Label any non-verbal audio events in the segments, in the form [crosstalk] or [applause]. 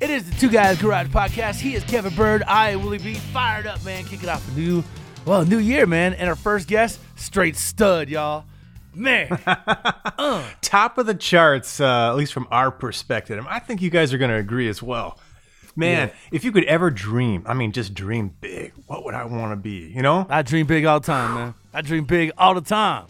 It is the Two Guys Garage Podcast. He is Kevin Byrd. I am Willie B. Fired up, man. Kicking off a new, well, new year, man. And our first guest, straight stud, y'all. Man. [laughs] Top of the charts, uh, at least from our perspective. I think you guys are going to agree as well. Man, Yeah. if you could ever dream, I mean, just dream big, what would I want to be? You know? I dream big all the time, man. I dream big all the time.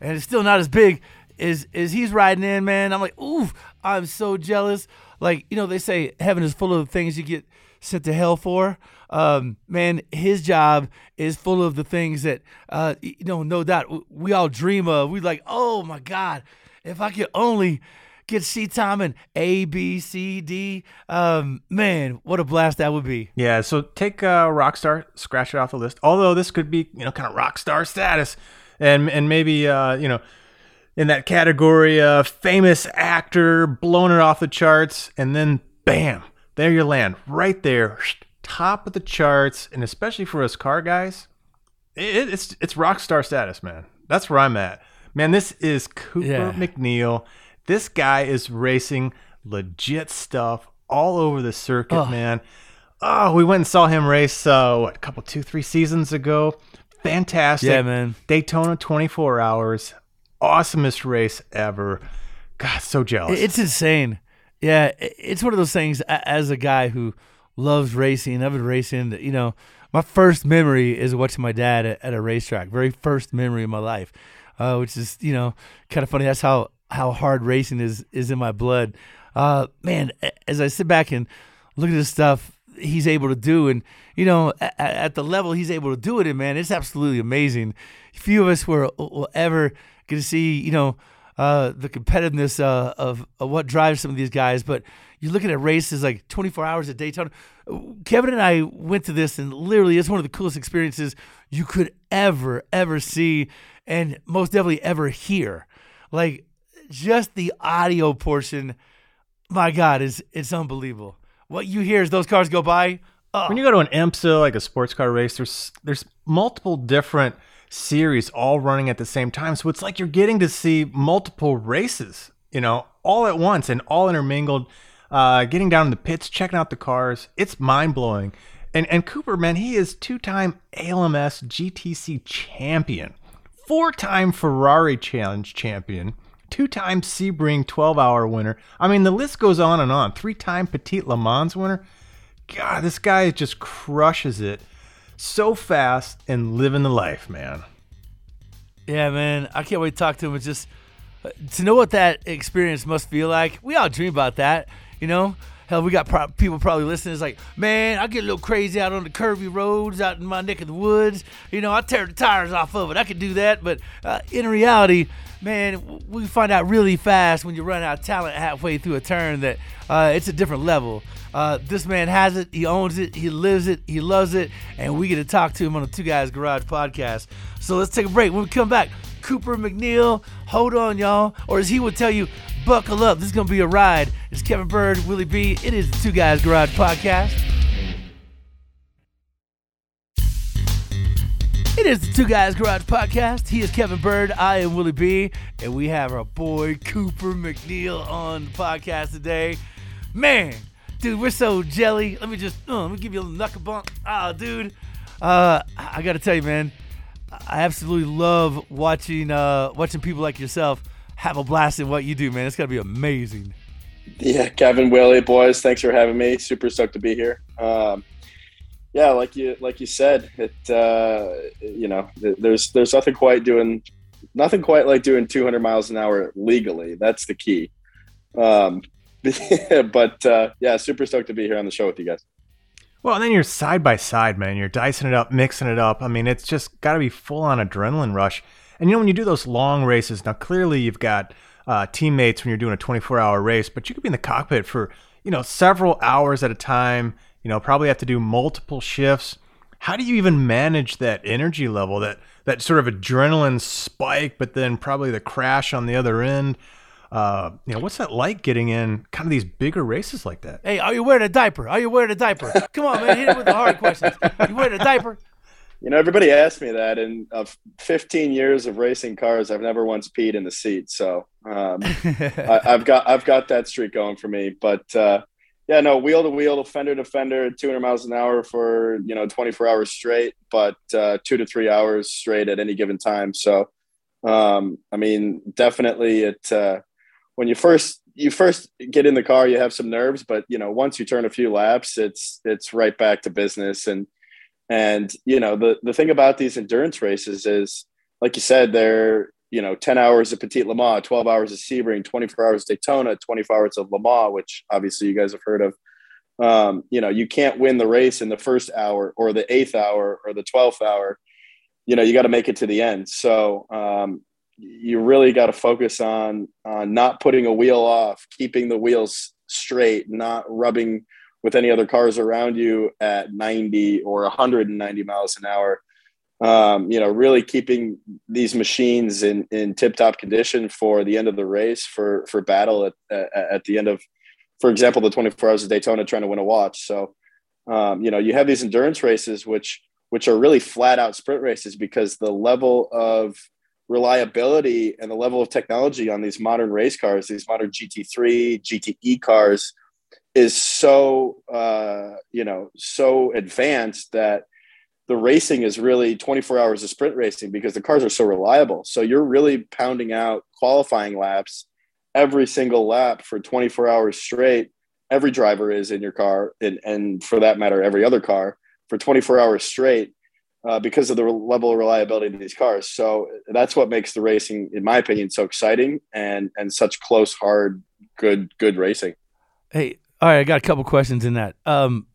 And it's still not as big as, as he's riding in, man. I'm like, ooh, I'm so jealous. Like, you know, they say heaven is full of things you get sent to hell for. Um, man, his job is full of the things that, uh, you know, no doubt we all dream of. We like, oh my God, if I could only get seat time in A, B, C, D, um, man, what a blast that would be. Yeah, so take uh, Rockstar, scratch it off the list. Although this could be, you know, kind of Rockstar status, and and maybe uh, you know, in that category, of famous actor blowing it off the charts, and then bam, there you land, right there, top of the charts, and especially for us car guys, it, it's it's Rockstar status, man. That's where I'm at, man. This is Cooper Yeah. MacNeil. This guy is racing legit stuff all over the circuit, Ugh. man. Oh, we went and saw him race uh, what a couple, two, three seasons ago. Fantastic, Yeah, man. Daytona 24 hours, awesomest race ever. God, so jealous. It's insane. Yeah, it's one of those things. As a guy who loves racing, I've been racing. You know, my first memory is watching my dad at, a racetrack. Very first memory of my life, uh, which is you know kind of funny. That's how how hard racing is is in my blood. Uh, man, as I sit back and look at this stuff he's able to do, and you know, at, at the level he's able to do it in, man, it's absolutely amazing. Few of us will, will ever get to see, you know, uh, the competitiveness uh, of, of what drives some of these guys. But you're looking at races like 24 hours at Daytona. Kevin and I went to this, and literally, it's one of the coolest experiences you could ever, ever see, and most definitely ever hear. Like just the audio portion, my God, is it's unbelievable. What you hear as those cars go by. Oh, when you go to an IMSA, like a sports car race, there's there's multiple different series all running at the same time. So it's like you're getting to see multiple races, you know, all at once and all intermingled. Uh, getting down in the pits, checking out the cars, it's mind blowing. And and Cooper, man, he is two time ALMS GTC champion, four time Ferrari Challenge champion, two time Sebring 12 hour winner. I mean, the list goes on and on. Three time Petit Le Mans winner. God, this guy just crushes it so fast and living the life, man. Yeah, man, I can't wait to talk to him. It's just uh, to know what that experience must feel like. We all dream about that, you know. Hell, we got pro- people probably listening. It's like, man, I get a little crazy out on the curvy roads out in my neck of the woods. You know, I tear the tires off of it. I could do that, but uh, in reality, man, we find out really fast when you run out of talent halfway through a turn that uh, it's a different level. Uh, this man has it. He owns it. He lives it. He loves it. And we get to talk to him on the Two Guys Garage podcast. So let's take a break. When we come back, Cooper MacNeil, hold on, y'all. Or as he would tell you, buckle up. This is going to be a ride. It's Kevin Byrd, Willie B. It is the Two Guys Garage podcast. It is the Two Guys Garage podcast. He is Kevin Byrd. I am Willie B. And we have our boy Cooper MacNeil on the podcast today. Man, dude, we're so jelly. Let me just, uh, let me give you a little knuckle bump. Ah, dude. Uh, I got to tell you, man, I absolutely love watching uh, watching people like yourself have a blast in what you do, man. It's got to be amazing. Yeah, Kevin, Willie, boys, thanks for having me. Super stoked to be here. Um, yeah, like you like you said, it uh, you know, there's there's nothing quite doing nothing quite like doing 200 miles an hour legally. That's the key. Um, [laughs] but uh, yeah, super stoked to be here on the show with you guys. Well, and then you're side by side, man. You're dicing it up, mixing it up. I mean, it's just got to be full on adrenaline rush. And you know, when you do those long races, now clearly you've got uh, teammates when you're doing a 24 hour race, but you could be in the cockpit for, you know, several hours at a time, you know, probably have to do multiple shifts. How do you even manage that energy level, that, that sort of adrenaline spike, but then probably the crash on the other end? Uh, you know, what's that like getting in kind of these bigger races like that? Hey, are you wearing a diaper? Are you wearing a diaper? Come on, man, hit it with the hard questions. You wearing a diaper? You know, everybody asks me that. In of 15 years of racing cars, I've never once peed in the seat. So um, [laughs] I, have got I've got that streak going for me. But uh, yeah, no, wheel to wheel, fender to fender, 200 miles an hour for you know 24 hours straight, but uh, two to three hours straight at any given time. So um, I mean, definitely it. Uh, when you first you first get in the car, you have some nerves, but you know once you turn a few laps, it's it's right back to business and and you know, the the thing about these endurance races is, like you said, they're you know 10 hours of Petit Le Mans, 12 hours of Sebring, 24 hours of Daytona, 24 hours of Le Mans, which obviously you guys have heard of. Um, you know, you can't win the race in the first hour or the eighth hour or the 12th hour. You know, you got to make it to the end. So, um, you really got to focus on on not putting a wheel off, keeping the wheels straight, not rubbing with any other cars around you at 90 or 190 miles an hour. Um, you know, really keeping these machines in, in tip top condition for the end of the race, for, for battle at, at, at, the end of, for example, the 24 hours of Daytona trying to win a watch. So, um, you know, you have these endurance races, which, which are really flat out sprint races because the level of reliability and the level of technology on these modern race cars, these modern GT3, GTE cars, is so uh, you know so advanced that the racing is really 24 hours of sprint racing because the cars are so reliable. So you're really pounding out qualifying laps every single lap for 24 hours straight. Every driver is in your car, and, and for that matter, every other car for 24 hours straight uh, because of the level of reliability in these cars. So that's what makes the racing, in my opinion, so exciting and and such close, hard, good, good racing. Hey, all right, I got a couple questions in that. Um,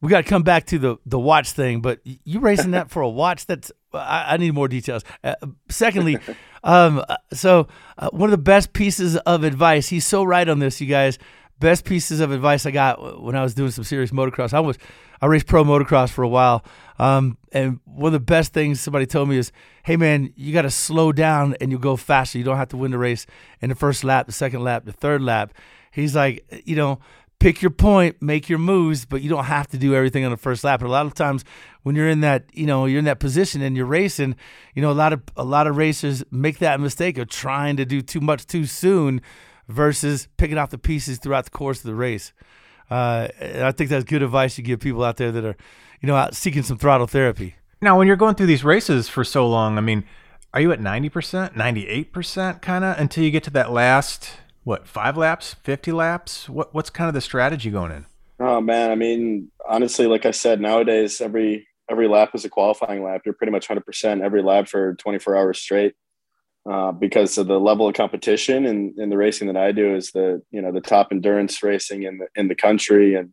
we got to come back to the the watch thing, but you racing that for a watch? That's I, I need more details. Uh, secondly, [laughs] um, uh, so uh, one of the best pieces of advice. He's so right on this, you guys. Best pieces of advice I got when I was doing some serious motocross. I was I raced pro motocross for a while, um, and one of the best things somebody told me is, "Hey man, you got to slow down and you go faster. You don't have to win the race in the first lap, the second lap, the third lap." He's like, you know pick your point, make your moves, but you don't have to do everything on the first lap. But a lot of times when you're in that, you know, you're in that position and you're racing, you know, a lot of a lot of racers make that mistake of trying to do too much too soon versus picking off the pieces throughout the course of the race. Uh, I think that's good advice you give people out there that are, you know, seeking some throttle therapy. Now, when you're going through these races for so long, I mean, are you at 90%, 98% kind of until you get to that last what five laps, fifty laps? What what's kind of the strategy going in? Oh man, I mean, honestly, like I said, nowadays every every lap is a qualifying lap. You're pretty much 100% every lap for 24 hours straight. Uh, because of the level of competition and in, in the racing that I do is the you know the top endurance racing in the in the country and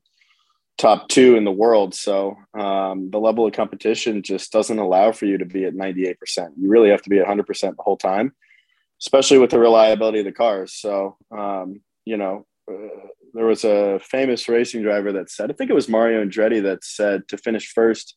top two in the world. So um, the level of competition just doesn't allow for you to be at 98%. You really have to be at 100% the whole time especially with the reliability of the cars. So, um, you know, uh, there was a famous racing driver that said, I think it was Mario Andretti that said, to finish first,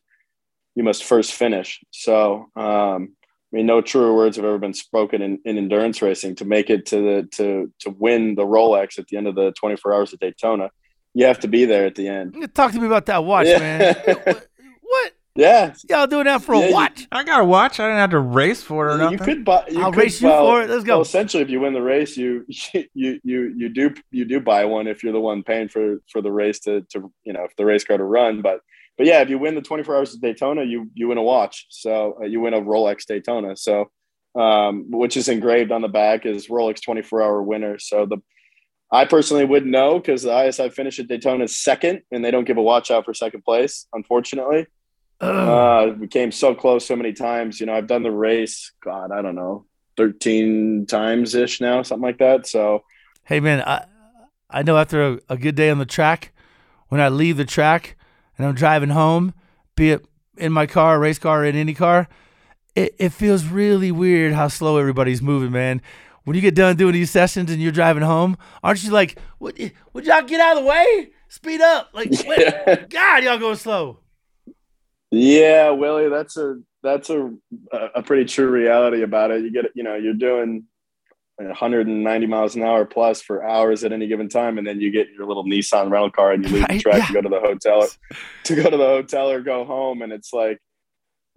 you must first finish. So, um, I mean, no truer words have ever been spoken in, in endurance racing. To make it to the to to win the Rolex at the end of the 24 hours of Daytona, you have to be there at the end. Talk to me about that watch, yeah. man. [laughs] what? Yeah, y'all doing that for a yeah, watch? I got a watch. I didn't have to race for it or nothing. You could buy. You I'll could, race you well, for it. Let's go. Well, essentially, if you win the race, you [laughs] you you you do you do buy one if you're the one paying for for the race to to you know if the race car to run. But but yeah, if you win the 24 hours of Daytona, you you win a watch. So uh, you win a Rolex Daytona. So um, which is engraved on the back, is Rolex 24 hour winner. So the I personally wouldn't know because the ISI finished at Daytona second, and they don't give a watch out for second place, unfortunately. Uh, we came so close so many times. You know, I've done the race, God, I don't know, 13 times ish now, something like that. So, hey, man, I, I know after a, a good day on the track, when I leave the track and I'm driving home, be it in my car, race car, or in any car, it, it feels really weird how slow everybody's moving, man. When you get done doing these sessions and you're driving home, aren't you like, would, would y'all get out of the way? Speed up. Like, [laughs] yeah. God, y'all going slow. Yeah, Willie, that's a that's a a pretty true reality about it. You get you know you're doing 190 miles an hour plus for hours at any given time, and then you get your little Nissan rental car and you leave the track yeah. to go to the hotel to go to the hotel or go home, and it's like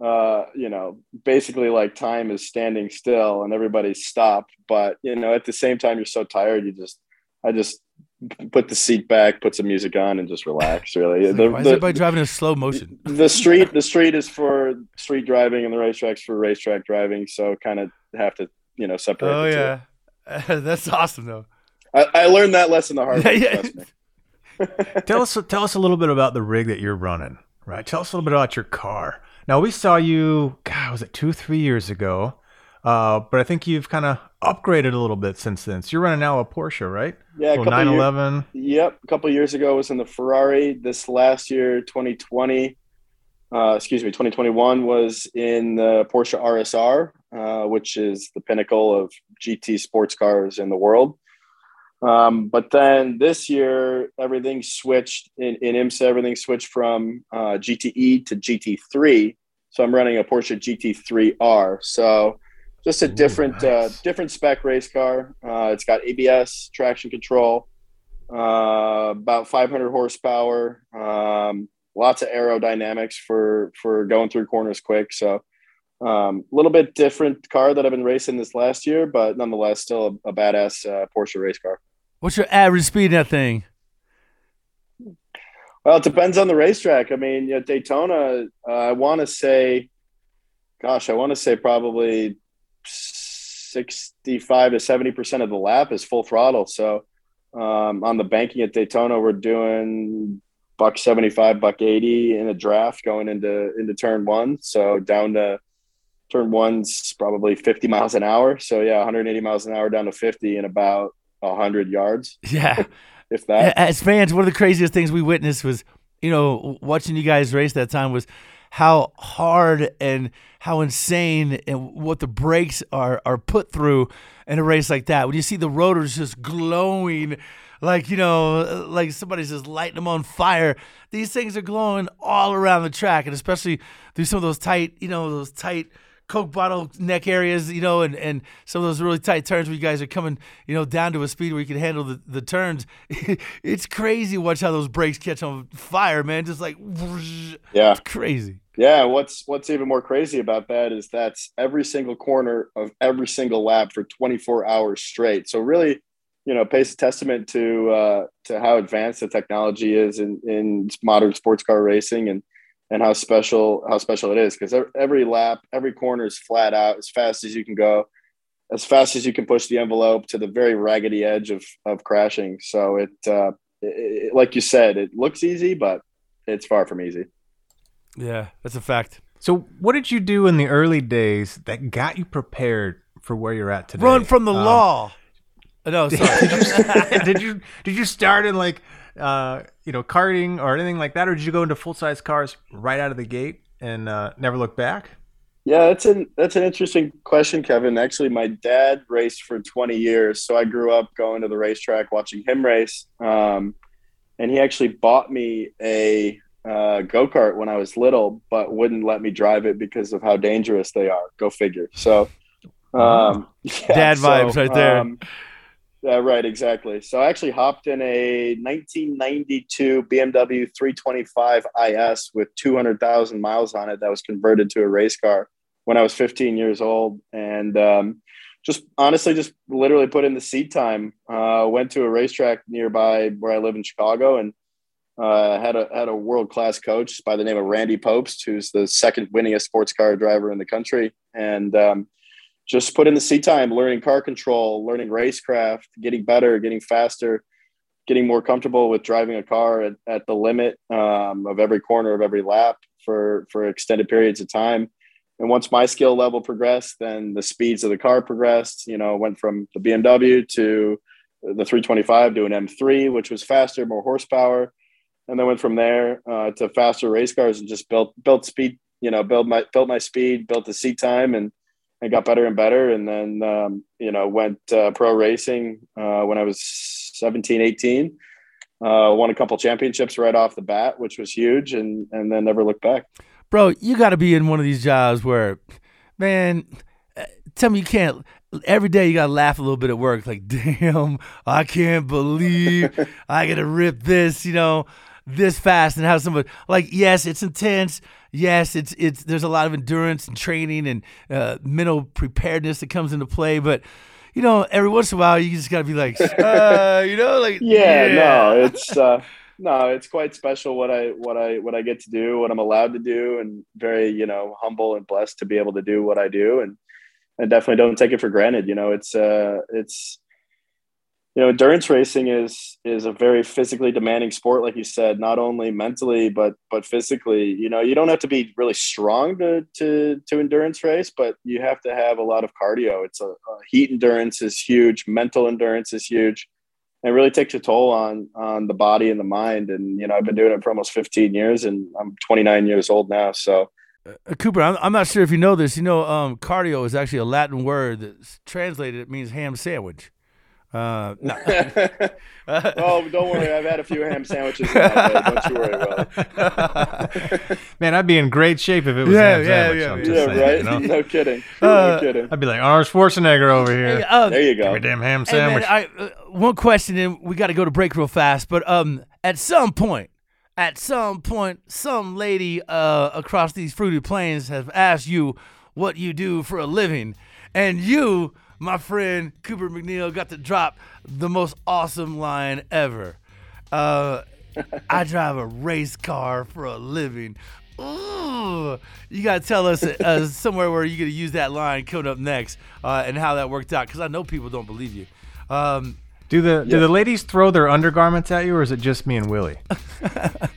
uh, you know, basically like time is standing still and everybody's stopped. But you know, at the same time, you're so tired, you just I just put the seat back, put some music on, and just relax. [laughs] Really, the, why is everybody driving in slow motion? [laughs] The street, the street is for street driving, and the racetrack's for racetrack driving. So kind of have to, you know, separate. Oh yeah, [laughs] that's awesome though. I, I, learned that lesson the hard way. yeah. tell us, tell us a little bit about the rig that you're running. Right, tell us a little bit about your car. Now we saw you. God, was it two, three years ago? Uh, but I think you've kind of upgraded a little bit since then. So you're running now a Porsche, right? Yeah, a 911. yep, a couple years ago I was in the Ferrari. This last year, 2020, uh, excuse me, 2021 was in the Porsche RSR, uh, which is the pinnacle of GT sports cars in the world. Um, but then this year, everything switched in, in IMSA, everything switched from uh, GTE to GT3. So I'm running a Porsche GT3R. So just a Ooh, different uh, nice. uh, different spec race car. Uh, it's got ABS, traction control, uh, about 500 horsepower, um, lots of aerodynamics for for going through corners quick. So a um, little bit different car that I've been racing this last year, but nonetheless still a, a badass uh, Porsche race car. What's your average speed in that thing? Well, it depends on the racetrack. I mean, Daytona, uh, I want to say, gosh, I want to say probably 65 to 70% of the lap is full throttle. So um, on the banking at Daytona, we're doing buck 75, buck 80 in a draft going into, into turn one. So down to turn one's probably 50 miles an hour. So yeah, 180 miles an hour down to 50 in about 100 yards. [laughs] Yeah. if that. As fans, one of the craziest things we witnessed was, you know, watching you guys race that time was how hard and how insane and what the brakes are are put through in a race like that. When you see the rotors just glowing like you know like somebody's just lighting them on fire these things are glowing all around the track and especially through some of those tight you know those tight coke bottle neck areas, you know, and, and some of those really tight turns where you guys are coming, you know, down to a speed where you can handle the, the turns. [laughs] it's crazy watch how those brakes catch on fire, man. Just like yeah, crazy. Yeah, what's what's even more crazy about that is that's every single corner of every single lap for 24 hours straight. So really, you know, pays a testament to uh, to how advanced the technology is in, in modern sports car racing and and how special how special it is because every lap, every corner is flat out as fast as you can go, as fast as you can push the envelope to the very raggedy edge of of crashing. So it, uh, it like you said, it looks easy, but it's far from easy. Yeah, that's a fact. So, what did you do in the early days that got you prepared for where you're at today? Run from the um, law. [laughs] No, sorry. did, [laughs] you, did you did you start in like uh, you know, karting or anything like that, or did you go into full size cars right out of the gate and uh, never look back? Yeah, that's an that's an interesting question, Kevin. Actually, my dad raced for 20 years, so I grew up going to the racetrack, watching him race. Um, and he actually bought me a uh, go kart when I was little, but wouldn't let me drive it because of how dangerous they are. Go figure. So, um, [laughs] yeah, dad so, vibes right there. Um, yeah, right, exactly. So I actually hopped in a 1992 BMW 325 IS with 200,000 miles on it that was converted to a race car when I was 15 years old. And um, just honestly, just literally put in the seat time. Uh, went to a racetrack nearby where I live in Chicago and uh, had a had a world class coach by the name of Randy Pobst, who's the second winningest sports car driver in the country. And um, just put in the seat time, learning car control, learning racecraft, getting better, getting faster, getting more comfortable with driving a car at, at the limit um, of every corner of every lap for for extended periods of time. And once my skill level progressed, then the speeds of the car progressed. You know, went from the BMW to the 325 to an M3, which was faster, more horsepower, and then went from there uh, to faster race cars and just built built speed. You know, built my built my speed, built the seat time, and and got better and better. And then um, you know went uh, pro racing uh, when I was 17, 18. Uh, won a couple championships right off the bat, which was huge, and and then never looked back. Bro, you got to be in one of these jobs where, man, uh, tell me you can't. Every day you got to laugh a little bit at work. Like, [laughs] damn, I can't believe [laughs] I got to rip this, you know, this fast and have somebody like, yes, it's intense. Yes, it's it's there's a lot of endurance and training and uh, mental preparedness that comes into play, but you know, every once in a while, you just got to be like, [laughs] uh, you know, like yeah, yeah. no, it's uh, no, it's quite special what I what I what I get to do, what I'm allowed to do, and very you know humble and blessed to be able to do what I do, and and definitely don't take it for granted. You know, it's uh, it's you know endurance racing is is a very physically demanding sport like you said not only mentally but but physically you know you don't have to be really strong to to to endurance race but you have to have a lot of cardio it's a, a heat endurance is huge mental endurance is huge and really takes a toll on on the body and the mind and you know i've been doing it for almost 15 years and i'm 29 years old now so uh, Cooper, I'm, I'm not sure if you know this. You know, um, cardio is actually a Latin word that's translated. It means ham sandwich. Uh, no. [laughs] oh, don't worry. I've had a few ham sandwiches. Don't you worry about it. [laughs] Man, I'd be in great shape if it was yeah, ham yeah, sandwich. Yeah, yeah, saying, right. You know? [laughs] No kidding. Uh, no kidding. I'd be like Arnold Schwarzenegger over here. Hey, uh, there you go. Give me a damn ham sandwich. Hey man, I, uh, one question, and we got to go to break real fast. But um, at some point, at some point, some lady uh, across these fruity plains has asked you what you do for a living, and you my friend Cooper MacNeil got to drop the most awesome line ever. Uh, I drive a race car for a living. Ooh, you got to tell us uh, somewhere where you're going to use that line coming up next uh, and how that worked out because I know people don't believe you. Um, do the yeah. do the ladies throw their undergarments at you, or is it just me and Willie? [laughs]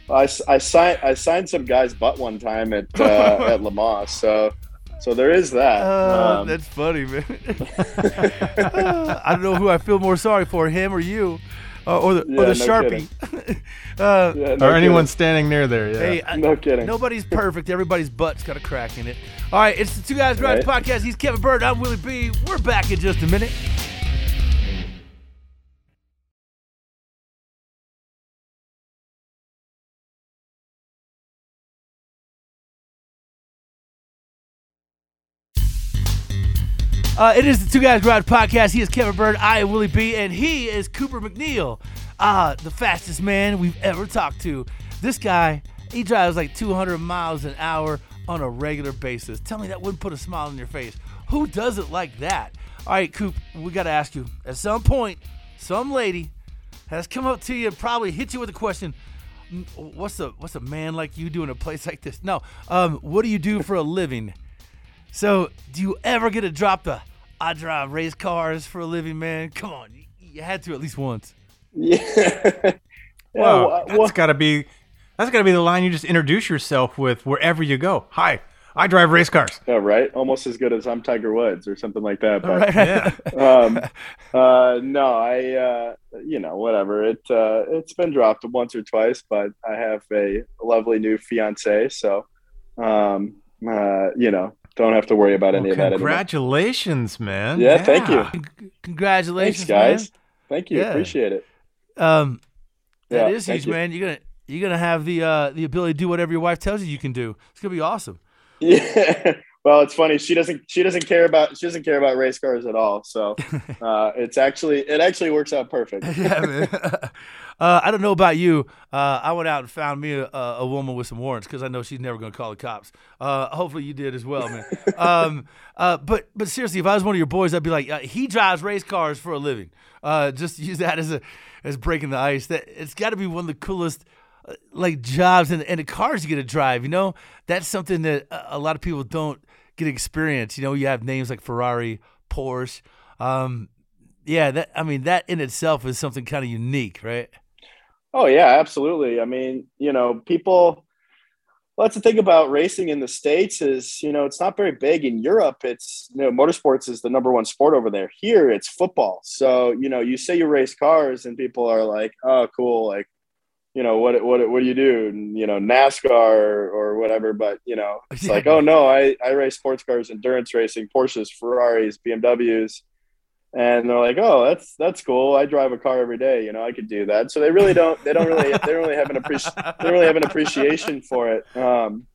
I, I signed I signed some guy's butt one time at uh, [laughs] at Le so so there is that. Uh, um, that's funny, man. [laughs] I don't know who I feel more sorry for, him or you, uh, or the yeah, or the no sharpie, [laughs] uh, yeah, no or anyone standing near there. Yeah, hey, no kidding. Nobody's perfect. Everybody's butt's got a crack in it. All right, it's the Two Guys Garage right. podcast. He's Kevin Byrd. I'm Willie B. We're back in just a minute. Uh, it is the Two Guys Garage podcast. He is Kevin Byrd. I am Willie B. And he is Cooper MacNeil, uh, the fastest man we've ever talked to. This guy, he drives like 200 miles an hour on a regular basis. Tell me that wouldn't put a smile on your face. Who doesn't like that? All right, Coop, we got to ask you. At some point, some lady has come up to you and probably hit you with a question. What's a what's a man like you do in a place like this? No. Um, what do you do for a living? So, do you ever get to drop the I drive race cars for a living, man. Come on, you, you had to at least once. Yeah. [laughs] well, that's got to be that's got to be the line you just introduce yourself with wherever you go. Hi, I drive race cars. Yeah, right. Almost as good as I'm Tiger Woods or something like that. But right. yeah. [laughs] um, uh, no, I uh, you know whatever. It uh, it's been dropped once or twice, but I have a lovely new fiance, so um, uh, you know don't have to worry about well, any of that anymore. Congratulations, man. Yeah, yeah, thank you. Congratulations, Thanks, guys. Man. Thank you. Yeah. Appreciate it. Um, that yeah, is huge, you. man. You're gonna you're gonna have the uh, the ability to do whatever your wife tells you you can do. It's gonna be awesome. [laughs] Yeah. Well, it's funny. She doesn't. She doesn't care about. She doesn't care about race cars at all. So, [laughs] uh, it's actually. It actually works out perfect. [laughs] yeah, man. [laughs] Uh, I don't know about you. Uh, I went out and found me a, a woman with some warrants because I know she's never going to call the cops. Uh, hopefully you did as well, man. um, uh, but but seriously, if I was one of your boys, I'd be like, uh, he drives race cars for a living. Uh, just use that as a as breaking the ice. That it's got to be one of the coolest like jobs and, and the cars you get to drive. You know, that's something that a lot of people don't get experience. You know, you have names like Ferrari, Porsche. Um, yeah, that I mean that in itself is something kind of unique, right? Oh yeah, absolutely. I mean, you know, people well, that's the thing about racing in the states is you know it's not very big in Europe. It's you know motorsports is the number one sport over there. Here it's football. So you know you say you race cars and people are like, oh cool, like you know what what what do you do? You know NASCAR or, or whatever. But you know [laughs] it's like oh no, I I race sports cars, endurance racing, Porsches, Ferraris, BMWs and they're like, "Oh, that's that's cool. I drive a car every day. You know, I could do that." So they really don't. They don't really. [laughs] They don't really have an appreciation. They don't really have an appreciation for it. Um,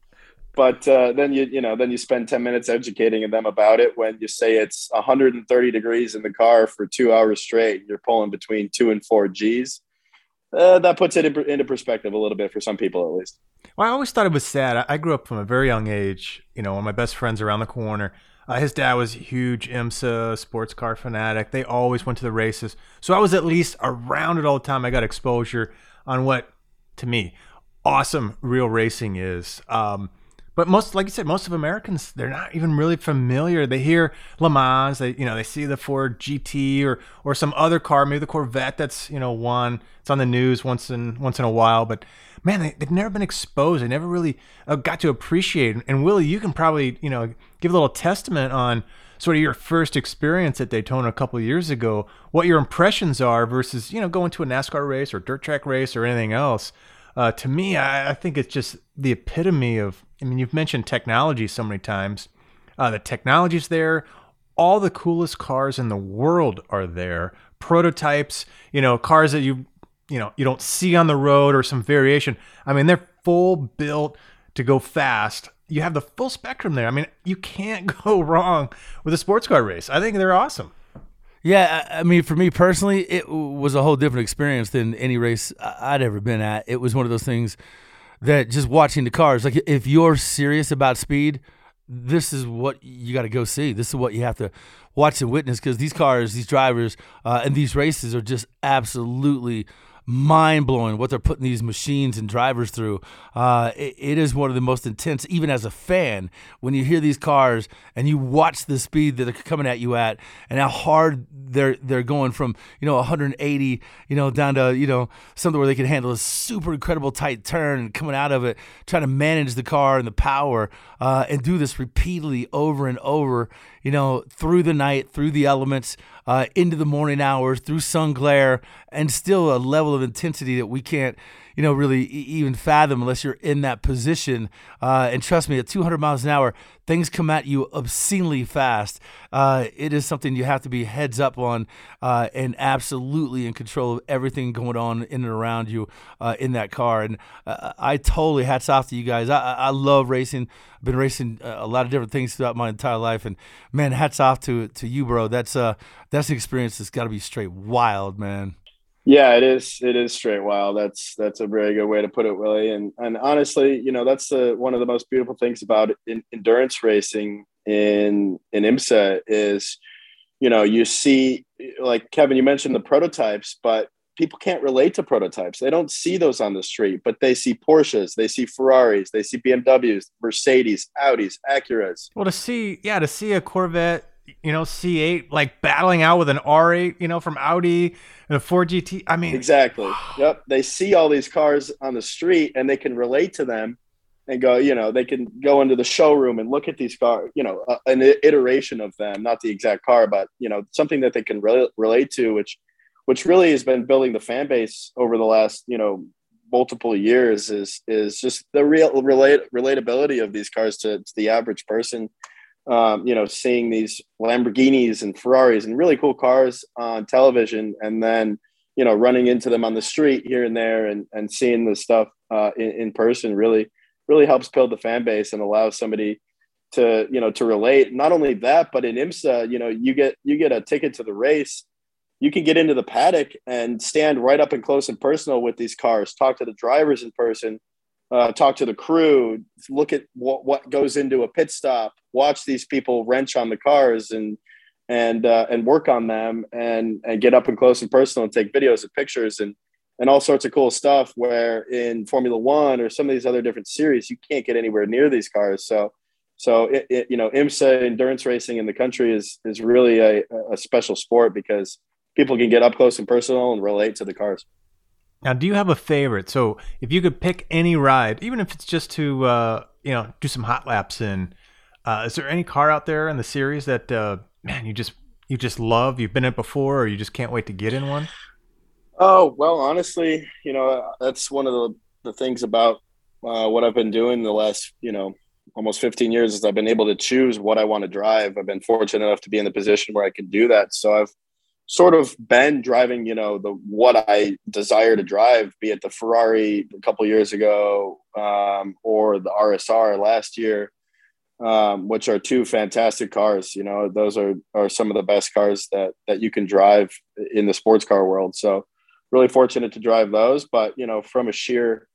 but uh, then you you know then you spend 10 minutes educating them about it when you say it's 130 degrees in the car for two hours straight and you're pulling between two and four g's uh, that puts it into perspective a little bit for some people at least well i always thought it was sad i grew up from a very young age you know one of my best friends around the corner uh, his dad was a huge IMSA sports car fanatic. They always went to the races. So I was at least around it all the time. I got exposure on what, to me, awesome real racing is. Um, but most, like you said, most of Americans, they're not even really familiar. They hear Le Mans, they, you know, they see the Ford GT or, or some other car, maybe the Corvette that's, you know, one. It's on the news once in, once in a while, but man, they, have never been exposed. They never really uh, got to appreciate. And Willie, you can probably, you know, give a little testament on sort of your first experience at Daytona a couple years ago, what your impressions are versus, you know, going to a NASCAR race or dirt track race or anything else. Uh, to me, I, I, think it's just the epitome of, I mean, you've mentioned technology so many times. Uh, the technology's there. All the coolest cars in the world are there. Prototypes, you know, cars that you you know you don't see on the road or some variation. I mean, they're full built to go fast. You have the full spectrum there. I mean, you can't [laughs] go wrong with a sports car race. I think they're awesome. Yeah, I mean, for me personally, it was a whole different experience than any race I'd ever been at. It was one of those things that just watching the cars, like if you're serious about speed, this is what you got to go see. This is what you have to watch and witness because these cars, these drivers, uh, and these races are just absolutely mind blowing what they're putting these machines and drivers through. Uh, it, it is one of the most intense, even as a fan, when you hear these cars and you watch the speed that they're coming at you at and how hard they're they're going from you know 180 you know down to you know something where they can handle a super incredible tight turn and coming out of it, trying to manage the car and the power uh, and do this repeatedly over and over. You know through the night, through the elements uh, into the morning hours through sun glare and still a level of intensity that we can't you know, really even fathom unless you're in that position. Uh, and trust me, at 200 miles an hour, things come at you obscenely fast. Uh, it is something you have to be heads up on uh, and absolutely in control of everything going on in and around you uh, in that car. And uh, I totally hats off to you guys. I, I love racing. I've been racing uh, a lot of different things throughout my entire life, and man, hats off to to you, bro. That's uh that's an experience that's got to be straight wild, man. Yeah, it is. It is straight wild. That's that's a very good way to put it, Willie. And and honestly, you know, that's the one of the most beautiful things about in, endurance racing in in IMSA is, you know, you see like Kevin, you mentioned the prototypes, but people can't relate to prototypes. They don't see those on the street, but they see Porsches, they see Ferraris, they see BMWs, Mercedes, Audis, Acuras. Well, to see, yeah, to see a Corvette you know, C8 like battling out with an R8, you know, from Audi and a Ford GT. I mean, exactly. [sighs] Yep. They see all these cars on the street and they can relate to them and go, you know, they can go into the showroom and look at these cars, you know, uh, an iteration of them, not the exact car, but, you know, something that they can re- relate to, which, which really has been building the fan base over the last, you know, multiple years is, is just the real relate relatability of these cars to, to the average person um, you know, seeing these Lamborghinis and Ferraris and really cool cars on television, and then you know, running into them on the street here and there, and and seeing the stuff uh, in, in person really really helps build the fan base and allows somebody to you know to relate. Not only that, but in IMSA, you know, you get you get a ticket to the race. You can get into the paddock and stand right up and close and personal with these cars, talk to the drivers in person, uh, talk to the crew, look at what, what goes into a pit stop, watch these people wrench on the cars and and uh, and work on them and and get up and close and personal and take videos and pictures and and all sorts of cool stuff. Where in Formula One or some of these other different series, you can't get anywhere near these cars. So So it, it, you know, IMSA endurance racing in the country is is really a, a special sport because people can get up close and personal and relate to the cars. Now, do you have a favorite? So, if you could pick any ride, even if it's just to uh, you know do some hot laps in, uh, is there any car out there in the series that uh, man you just you just love? You've been in it before, or you just can't wait to get in one? Oh well, honestly, you know that's one of the the things about uh, what I've been doing the last you know almost 15 years is I've been able to choose what I want to drive. I've been fortunate enough to be in the position where I can do that. So I've sort of been driving, you know, the what I desire to drive, be it the Ferrari a couple years ago um, or the RSR last year, um, which are two fantastic cars. You know, those are are some of the best cars that that you can drive in the sports car world. So really fortunate to drive those. But you know, from a sheer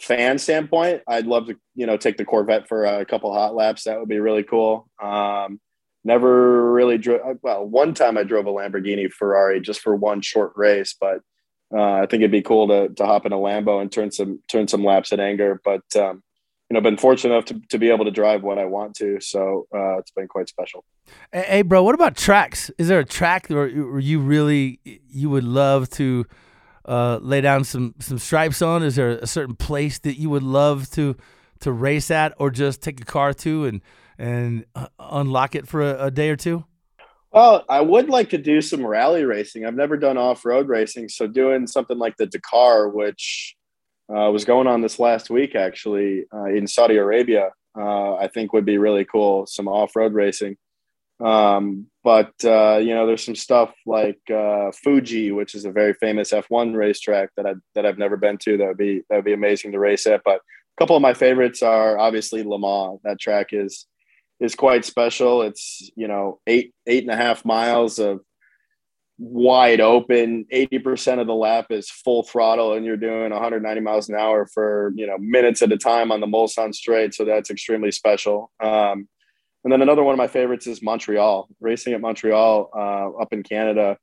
fan standpoint, I'd love to you know take the Corvette for a couple hot laps. That would be really cool. Um, never really drove. Well, one time I drove a Lamborghini Ferrari just for one short race, but uh, I think it'd be cool to to hop in a Lambo and turn some turn some laps at anger. But um, you know, been fortunate enough to, to be able to drive what I want to, so uh, it's been quite special. Hey, hey, bro, what about tracks? Is there a track where, where you really you would love to uh, lay down some some stripes on? Is there a certain place that you would love to to race at, or just take a car to and and uh, unlock it for a, a day or two? Well, I would like to do some rally racing. I've never done off road racing, so doing something like the Dakar, which uh, was going on this last week actually uh, in Saudi Arabia, uh, I think would be really cool. Some off road racing. Um, but uh, you know, there's some stuff like uh, Fuji, which is a very famous F1 racetrack that I that I've never been to. That would be that would be amazing to race at. But a couple of my favorites are obviously Le Mans. That track is is quite special. It's you know eight eight and a half miles of wide open. Eighty percent of the lap is full throttle, and you're doing 190 miles an hour for you know minutes at a time on the Mulsanne Straight. So that's extremely special. Um, and then another one of my favorites is Montreal. Racing at Montreal uh, up in Canada.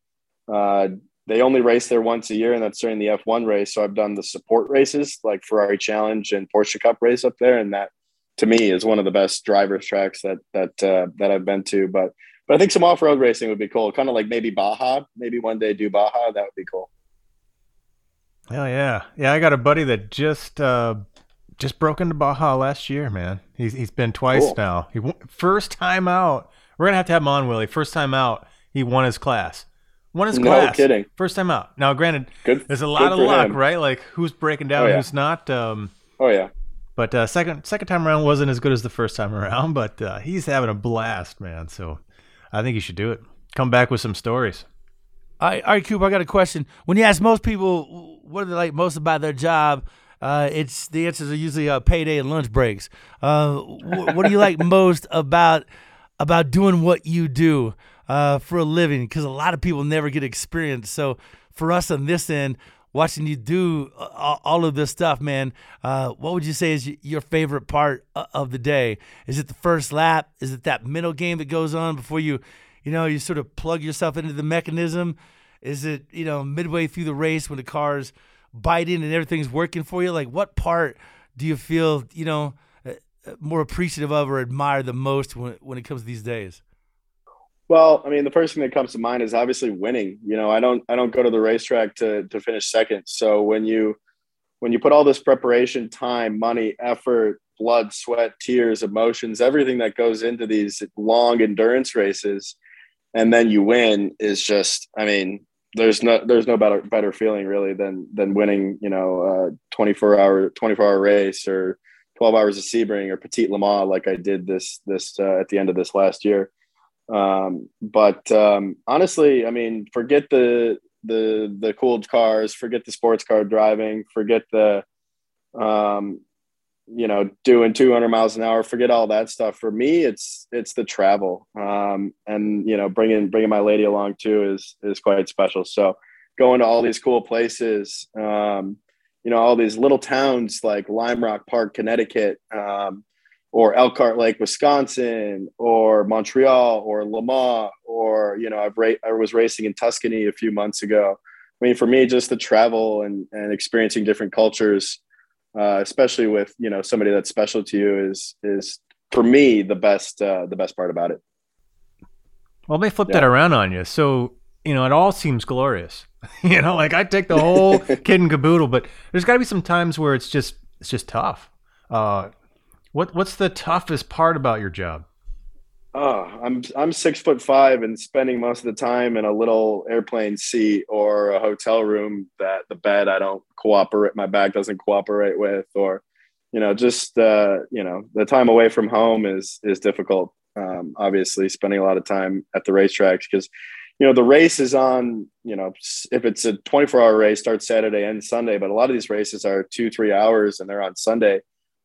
Uh, they only race there once a year, and that's during the F1 race. So I've done the support races like Ferrari Challenge and Porsche Cup race up there, and that to me is one of the best drivers tracks that that uh, that I've been to. But but I think some off road racing would be cool. Kind of like maybe Baja. Maybe one day do Baja. That would be cool. Hell yeah, yeah! I got a buddy that just uh, just broke into Baja last year. Man, he's he's been twice cool. now. He first time out. We're gonna have to have him on, Willie. First time out, he won his class. Won his no class. kidding. First time out. Now, granted, good, there's a lot of luck, him. right? Like who's breaking down, oh, yeah. who's not. Um, oh yeah. But uh, second second time around wasn't as good as the first time around, [laughs] but uh, he's having a blast, man. So I think you should do it. Come back with some stories. All right, all right, Coop. I got a question. When you ask most people what do they like most about their job, uh, it's the answers are usually uh, payday and lunch breaks. Uh, wh- what do you like [laughs] most about about doing what you do uh, for a living? Because a lot of people never get experience. So for us on this end, watching you do uh, all of this stuff, man, uh, what would you say is your favorite part of the day? Is it the first lap? Is it that middle game that goes on before you, you know, you sort of plug yourself into the mechanism? Is it, you know, midway through the race when the car's biting and everything's working for you? Like, what part do you feel, you know, uh, more appreciative of or admire the most when, when it comes to these days? Well, I mean, the first thing that comes to mind is obviously winning. You know, I don't I don't go to the racetrack to to finish second. So when you when you put all this preparation, time, money, effort, blood, sweat, tears, emotions, everything that goes into these long endurance races, and then you win is just, I mean, there's no there's no better better feeling really than than winning, you know, a 24 hour 24 hour race or 12 hours of Sebring or Petit Le Mans like I did this this uh, at the end of this last year. Um, but um, honestly, I mean, forget the the the cooled cars, forget the sports car driving, forget the um, you know doing 200 miles an hour, forget all that stuff. For me, it's it's the travel, um, and you know bringing bringing my lady along too is is quite special. So going to all these cool places, um, you know, all these little towns like Lime Rock Park, Connecticut. Um, or Elkhart Lake, Wisconsin, or Montreal, or Le Mans, or you know, I've ra- I was racing in Tuscany a few months ago. I mean, for me, just the travel and and experiencing different cultures, uh, especially with you know somebody that's special to you, is is for me the best uh, the best part about it. Well, they flip Yeah. that around on you. So, you know, it all seems glorious. [laughs] you know, like I take the whole [laughs] kid and caboodle, but there's got to be some times where it's just it's just tough. Uh, what what's the toughest part about your job? Oh, I'm I'm six foot five and spending most of the time in a little airplane seat or a hotel room that the bed I don't cooperate, my back doesn't cooperate with, or you know, just uh, you know, the time away from home is is difficult. Um, obviously, spending a lot of time at the racetracks because you know the race is on. You know, if it's a 24 hour race, starts Saturday and Sunday, but a lot of these races are two three hours and they're on Sunday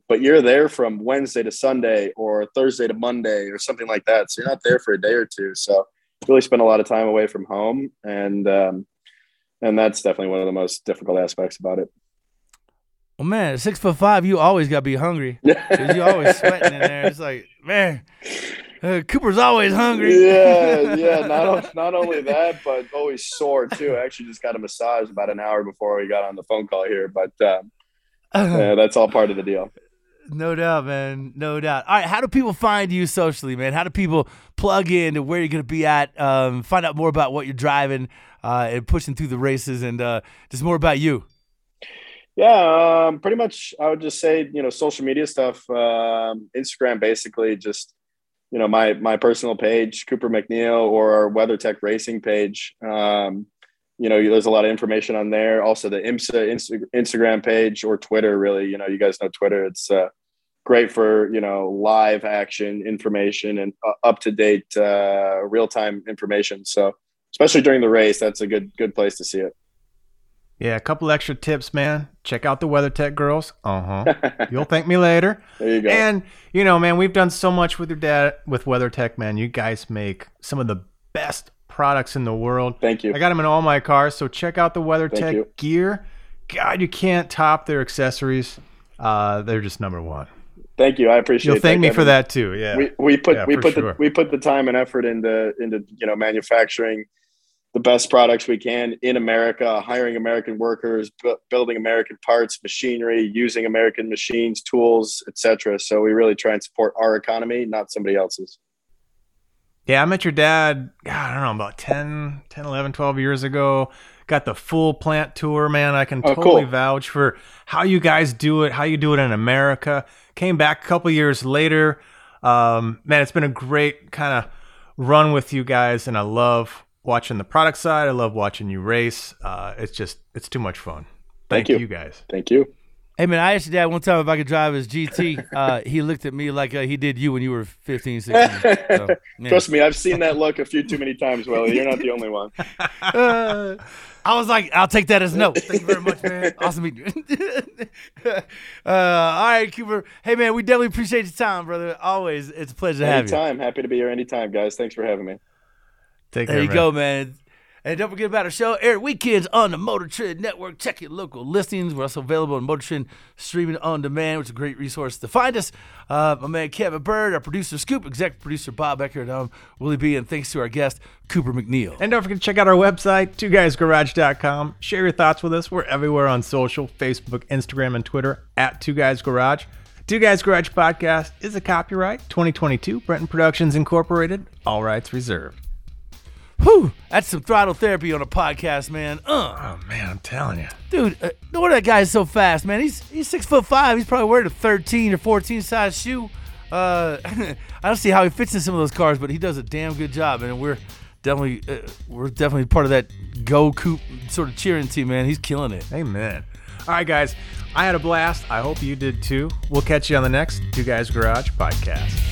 but you're there from Wednesday to Sunday or Thursday to Monday or something like that. So you're not there for a day or two. So really spend a lot of time away from home, and um, and that's definitely one of the most difficult aspects about it. Well, man, six foot five, you always got to be hungry [laughs] you always sweating in there. It's like, man, uh, Cooper's always hungry. yeah, yeah. [laughs] Not not only that, but always sore too. I actually just got a massage about an hour before we got on the phone call here, but um, [laughs] yeah, that's all part of the deal. No doubt, man. No doubt. All right, how do people find you socially, man? How do people plug in to where you're going to be at? Um, find out more about what you're driving uh, and pushing through the races, and uh, just more about you. Yeah, um, pretty much. I would just say, you know, social media stuff, um, Instagram, basically, just you know, my my personal page, Cooper MacNeil, or our WeatherTech Racing page. Um, you know, there's a lot of information on there. Also, the IMSA Insta- Instagram page or Twitter. Really, you know, you guys know Twitter. It's uh, great for you know live action information and uh, up to date, uh, real time information. So, especially during the race, that's a good good place to see it. Yeah, a couple extra tips, man. Check out the WeatherTech girls. Uh huh. [laughs] You'll thank me later. There you go. And you know, man, we've done so much with your dad with WeatherTech, man. You guys make some of the best products in the world. Thank you. I got them in all my cars, so check out the WeatherTech gear. God, you can't top their accessories. Uh, they're just number one. Thank you. I appreciate. You'll thank that, me Kevin. for that too. Yeah. we, we put Yeah, we put sure. the we put the time and effort into into you know manufacturing the best products we can in America, hiring American workers, bu- building American parts, machinery, using American machines, tools, etc. So we really try and support our economy, not somebody else's. Yeah, I met your dad, God, I don't know, about 10, 10, 11, 12 years ago. Got the full plant tour, man. I can Oh, totally cool. vouch for how you guys do it, how you do it in America. Came back a couple years later. Um, man, it's been a great kind of run with you guys, and I love watching the product side. I love watching you race. Uh, it's just, it's too much fun. Thank, Thank you. you guys. Thank you. Hey, man, I asked your dad one time if I could drive his GT. Uh, he looked at me like uh, he did you when you were 15, 16. So, yeah. [laughs] Trust me, I've seen that look a few too many times, Willie. You're not the only one. Uh, [laughs] I was like, I'll take that as no. Thank you very much, man. Awesome meeting you. [laughs] uh, all right, Cooper. Hey, man, we definitely appreciate your time, brother. Always, it's a pleasure to have you. Anytime. Happy to be here anytime, guys. Thanks for having me. Take care. There care, you man. go, man. And don't forget about our show, Air Weekends on the Motor Trend Network. Check your local listings. We're also available on Motor Trend streaming on demand, which is a great resource to find us. Uh, my man Kevin Byrd, our producer Scoop, executive producer Bob Becker, and I'm Willie B. And thanks to our guest, Cooper MacNeil. And don't forget to check out our website, two guysgarage.com. Share your thoughts with us. We're everywhere on social Facebook, Instagram, and Twitter at Two Guys Garage. Two Guys Garage Podcast is a copyright 2022 Brenton Productions Incorporated. All rights reserved. Whew, that's some throttle therapy on a podcast, man. Uh, Oh, man, I'm telling you. dude, uh, no wonder that guy is so fast, man. He's he's six foot five. He's probably wearing a 13 or 14 size shoe. Uh, [laughs] I don't see how he fits in some of those cars, but he does a damn good job, and we're definitely uh, we're definitely part of that go coop sort of cheering team, man. He's killing it. Amen. All right, guys. I had a blast. I hope you did too. We'll catch you on the next Two Guys Garage Podcast.